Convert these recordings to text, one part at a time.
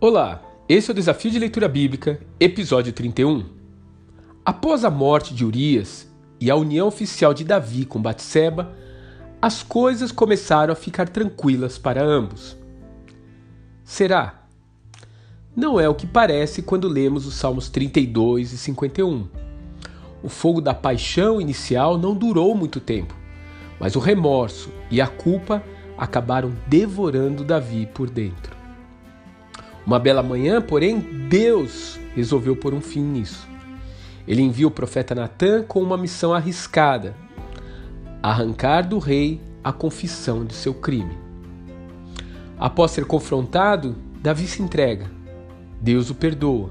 Olá, esse é o Desafio de Leitura Bíblica, episódio 31. Após a morte de Urias e a união oficial de Davi com Batseba, as coisas começaram a ficar tranquilas para ambos. Será? Não é o que parece quando lemos os Salmos 32 e 51. O fogo da paixão inicial não durou muito tempo, mas o remorso e a culpa acabaram devorando Davi por dentro. Uma bela manhã, porém, Deus resolveu pôr um fim nisso. Ele envia o profeta Natã com uma missão arriscada: arrancar do rei a confissão de seu crime. Após ser confrontado, Davi se entrega. Deus o perdoa.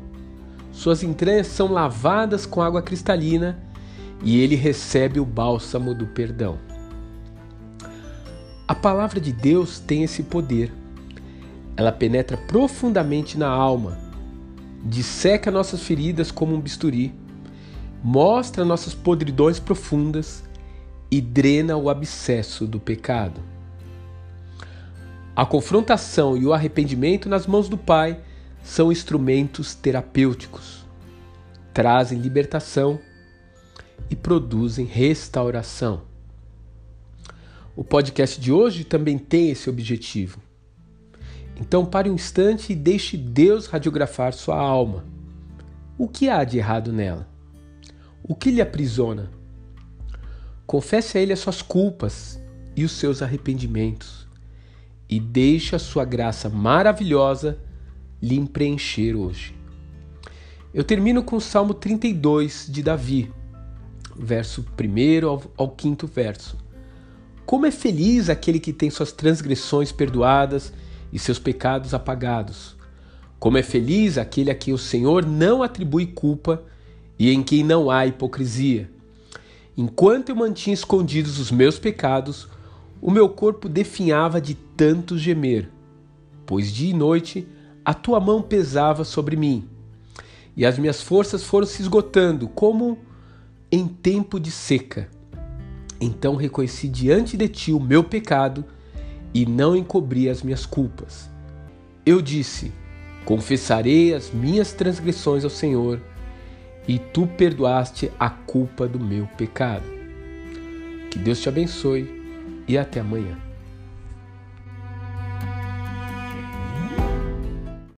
Suas entranhas são lavadas com água cristalina e ele recebe o bálsamo do perdão. A palavra de Deus tem esse poder ela penetra profundamente na alma, disseca nossas feridas como um bisturi, mostra nossas podridões profundas e drena o abscesso do pecado. A confrontação e o arrependimento nas mãos do Pai são instrumentos terapêuticos, trazem libertação e produzem restauração. O podcast de hoje também tem esse objetivo então pare um instante e deixe Deus radiografar sua alma. O que há de errado nela? O que lhe aprisiona? Confesse a Ele as suas culpas e os seus arrependimentos, e deixe a sua graça maravilhosa lhe preencher hoje. Eu termino com o Salmo 32 de Davi, verso 1 ao, ao 5 verso. Como é feliz aquele que tem suas transgressões perdoadas e seus pecados apagados. Como é feliz aquele a quem o Senhor não atribui culpa e em quem não há hipocrisia. Enquanto eu mantinha escondidos os meus pecados, o meu corpo definhava de tanto gemer, pois dia e noite a tua mão pesava sobre mim, e as minhas forças foram se esgotando, como em tempo de seca. Então reconheci diante de ti o meu pecado e não encobri as minhas culpas. Eu disse: Confessarei as minhas transgressões ao Senhor, e tu perdoaste a culpa do meu pecado. Que Deus te abençoe e até amanhã.